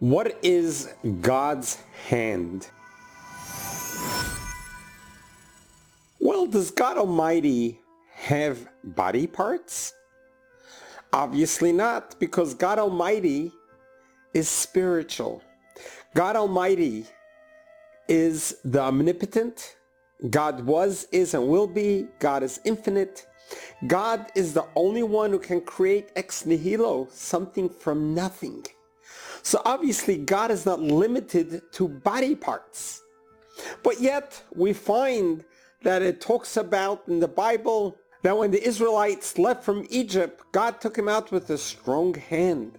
What is God's hand? Well, does God Almighty have body parts? Obviously not, because God Almighty is spiritual. God Almighty is the omnipotent. God was, is, and will be. God is infinite. God is the only one who can create ex nihilo, something from nothing. So obviously God is not limited to body parts. But yet we find that it talks about in the Bible that when the Israelites left from Egypt, God took him out with a strong hand.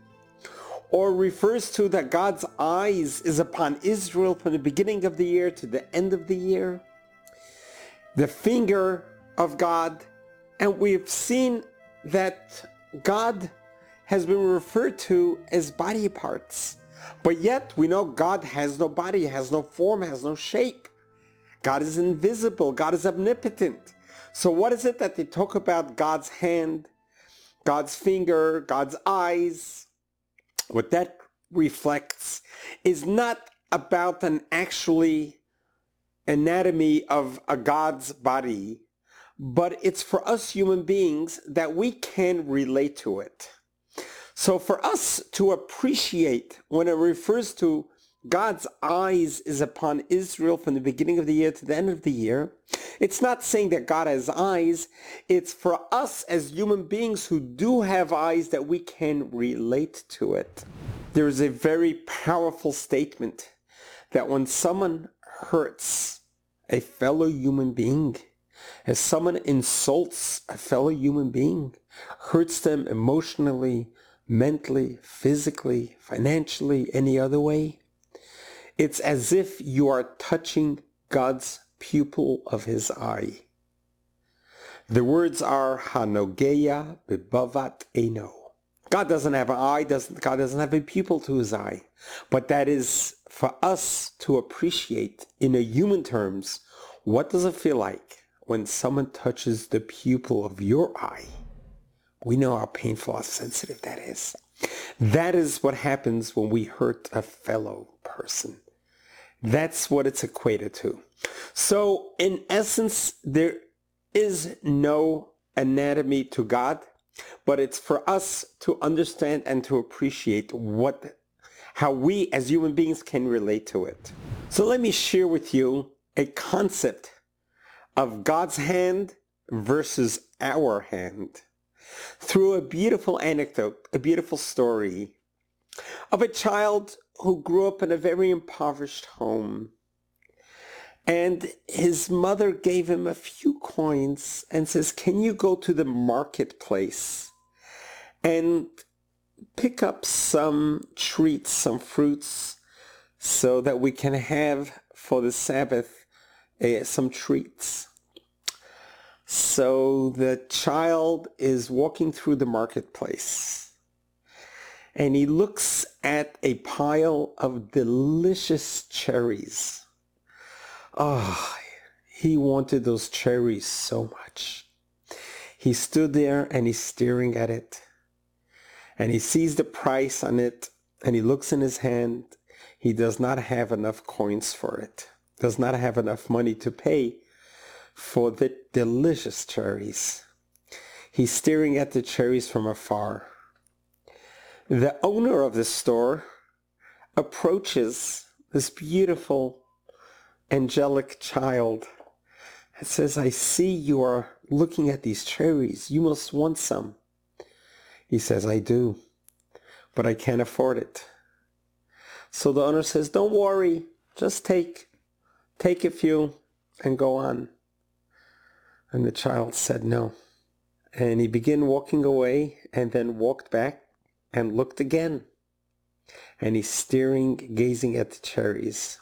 Or refers to that God's eyes is upon Israel from the beginning of the year to the end of the year. The finger of God. And we've seen that God has been referred to as body parts. But yet we know God has no body, has no form, has no shape. God is invisible. God is omnipotent. So what is it that they talk about God's hand, God's finger, God's eyes? What that reflects is not about an actually anatomy of a God's body, but it's for us human beings that we can relate to it. So for us to appreciate when it refers to God's eyes is upon Israel from the beginning of the year to the end of the year, it's not saying that God has eyes. It's for us as human beings who do have eyes that we can relate to it. There is a very powerful statement that when someone hurts a fellow human being, as someone insults a fellow human being, hurts them emotionally, mentally, physically, financially, any other way. It's as if you are touching God's pupil of his eye. The words are Hanogeya Bibavat Eno. God doesn't have an eye, doesn't, God doesn't have a pupil to his eye. But that is for us to appreciate in a human terms, what does it feel like when someone touches the pupil of your eye? We know how painful, how sensitive that is. That is what happens when we hurt a fellow person. That's what it's equated to. So in essence, there is no anatomy to God, but it's for us to understand and to appreciate what, how we as human beings can relate to it. So let me share with you a concept of God's hand versus our hand through a beautiful anecdote, a beautiful story of a child who grew up in a very impoverished home. And his mother gave him a few coins and says, can you go to the marketplace and pick up some treats, some fruits, so that we can have for the Sabbath uh, some treats. So the child is walking through the marketplace and he looks at a pile of delicious cherries. Oh, he wanted those cherries so much. He stood there and he's staring at it and he sees the price on it and he looks in his hand. He does not have enough coins for it, does not have enough money to pay for the delicious cherries. He's staring at the cherries from afar. The owner of the store approaches this beautiful angelic child and says, I see you are looking at these cherries. You must want some. He says, I do, but I can't afford it. So the owner says, don't worry, just take, take a few and go on. And the child said no. And he began walking away and then walked back and looked again. And he's staring, gazing at the cherries.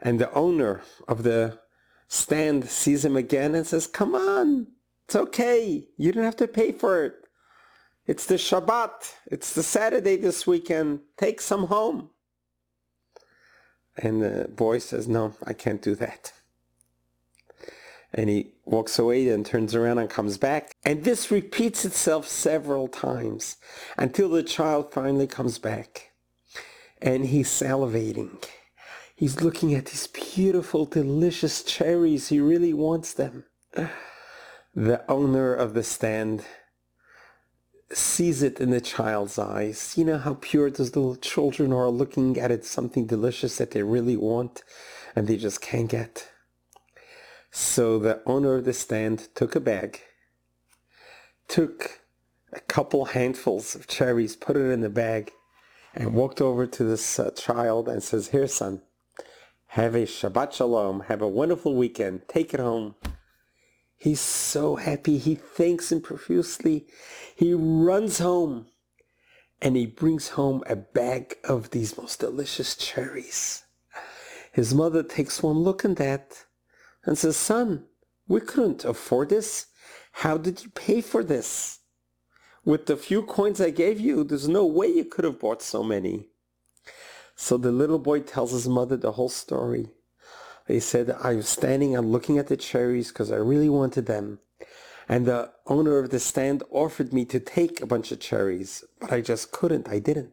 And the owner of the stand sees him again and says, come on, it's okay. You don't have to pay for it. It's the Shabbat. It's the Saturday this weekend. Take some home. And the boy says, no, I can't do that. And he walks away then turns around and comes back. And this repeats itself several times until the child finally comes back. And he's salivating. He's looking at these beautiful, delicious cherries. He really wants them. The owner of the stand sees it in the child's eyes. You know how pure those little children are looking at it, something delicious that they really want and they just can't get. So the owner of the stand took a bag, took a couple handfuls of cherries, put it in the bag, and walked over to this uh, child and says, here son, have a Shabbat Shalom, have a wonderful weekend, take it home. He's so happy. He thanks him profusely. He runs home and he brings home a bag of these most delicious cherries. His mother takes one look at that and says, son, we couldn't afford this. How did you pay for this? With the few coins I gave you, there's no way you could have bought so many. So the little boy tells his mother the whole story. He said I was standing and looking at the cherries because I really wanted them. And the owner of the stand offered me to take a bunch of cherries, but I just couldn't. I didn't.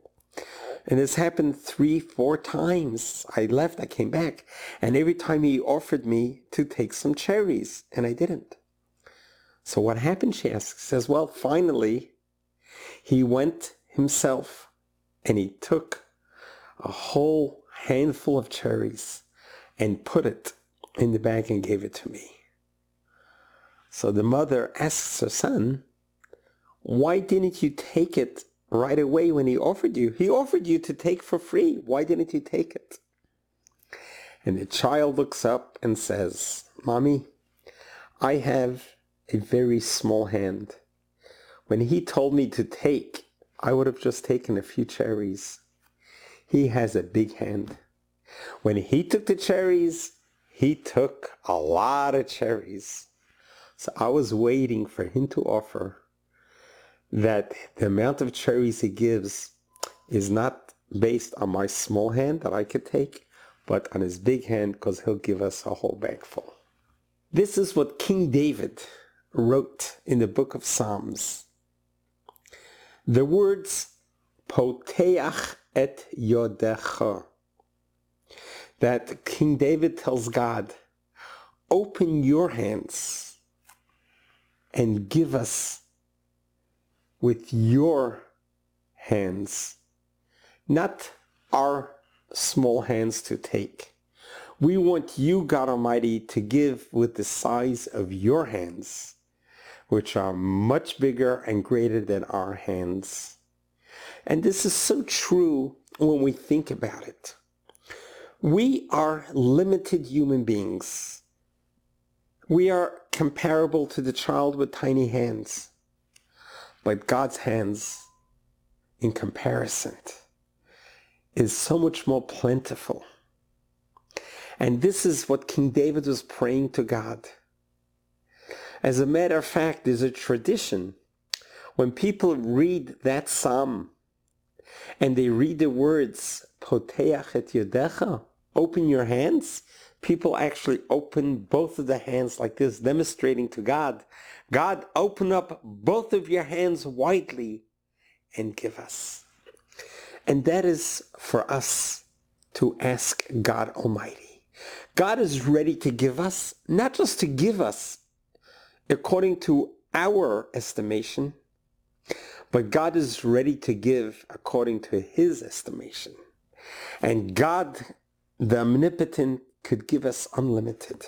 And this happened three, four times. I left, I came back, and every time he offered me to take some cherries, and I didn't. So what happened, she asks, says, well, finally, he went himself and he took a whole handful of cherries and put it in the bag and gave it to me. So the mother asks her son, why didn't you take it right away when he offered you? He offered you to take for free. Why didn't you take it? And the child looks up and says, Mommy, I have a very small hand. When he told me to take, I would have just taken a few cherries. He has a big hand. When he took the cherries, he took a lot of cherries. So I was waiting for him to offer that the amount of cherries he gives is not based on my small hand that I could take, but on his big hand because he'll give us a whole bag full. This is what King David wrote in the book of Psalms. The words Poteach et yodecha that King David tells God, open your hands and give us with your hands, not our small hands to take. We want you, God Almighty, to give with the size of your hands, which are much bigger and greater than our hands. And this is so true when we think about it. We are limited human beings. We are comparable to the child with tiny hands. But God's hands, in comparison, is so much more plentiful. And this is what King David was praying to God. As a matter of fact, there's a tradition when people read that psalm and they read the words, Poteach et yodecha, open your hands, people actually open both of the hands like this, demonstrating to God, God, open up both of your hands widely and give us. And that is for us to ask God Almighty. God is ready to give us, not just to give us according to our estimation, but God is ready to give according to his estimation. And God the omnipotent could give us unlimited.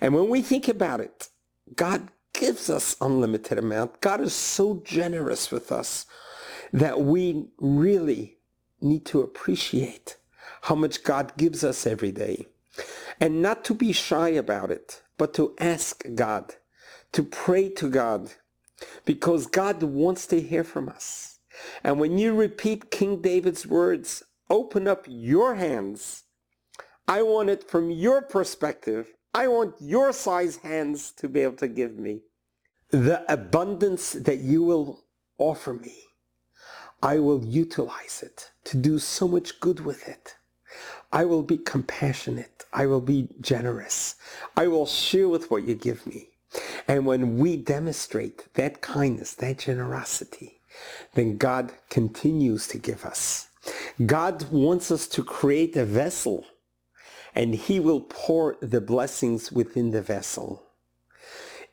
And when we think about it, God gives us unlimited amount. God is so generous with us that we really need to appreciate how much God gives us every day. And not to be shy about it, but to ask God, to pray to God, because God wants to hear from us. And when you repeat King David's words, open up your hands I want it from your perspective. I want your size hands to be able to give me. The abundance that you will offer me, I will utilize it to do so much good with it. I will be compassionate. I will be generous. I will share with what you give me. And when we demonstrate that kindness, that generosity, then God continues to give us. God wants us to create a vessel and he will pour the blessings within the vessel.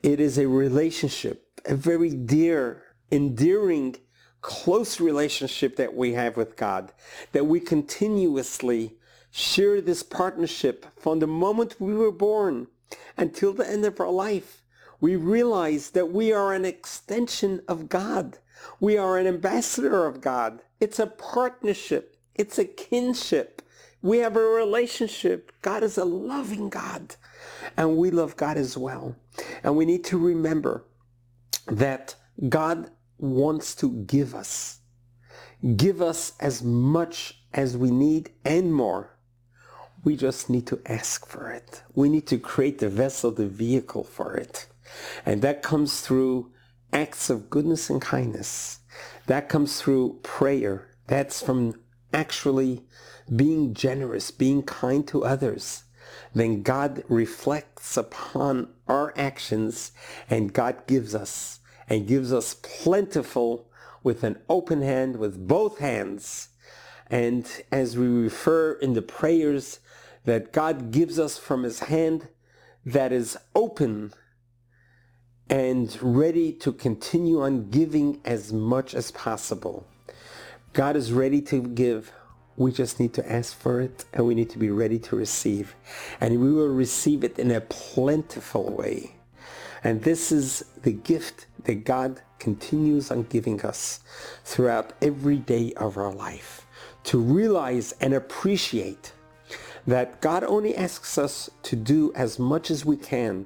It is a relationship, a very dear, endearing, close relationship that we have with God, that we continuously share this partnership from the moment we were born until the end of our life. We realize that we are an extension of God. We are an ambassador of God. It's a partnership. It's a kinship. We have a relationship. God is a loving God. And we love God as well. And we need to remember that God wants to give us. Give us as much as we need and more. We just need to ask for it. We need to create the vessel, the vehicle for it. And that comes through acts of goodness and kindness. That comes through prayer. That's from actually being generous, being kind to others, then God reflects upon our actions and God gives us and gives us plentiful with an open hand, with both hands. And as we refer in the prayers that God gives us from his hand that is open and ready to continue on giving as much as possible. God is ready to give. We just need to ask for it and we need to be ready to receive. And we will receive it in a plentiful way. And this is the gift that God continues on giving us throughout every day of our life. To realize and appreciate that God only asks us to do as much as we can.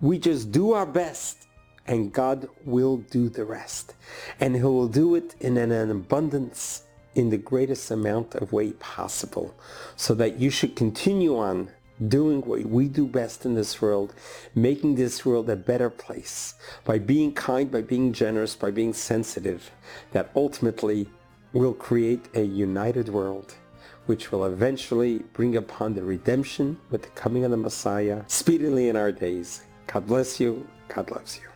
We just do our best and God will do the rest. And he will do it in an abundance in the greatest amount of way possible so that you should continue on doing what we do best in this world, making this world a better place by being kind, by being generous, by being sensitive, that ultimately will create a united world which will eventually bring upon the redemption with the coming of the Messiah speedily in our days. God bless you. God loves you.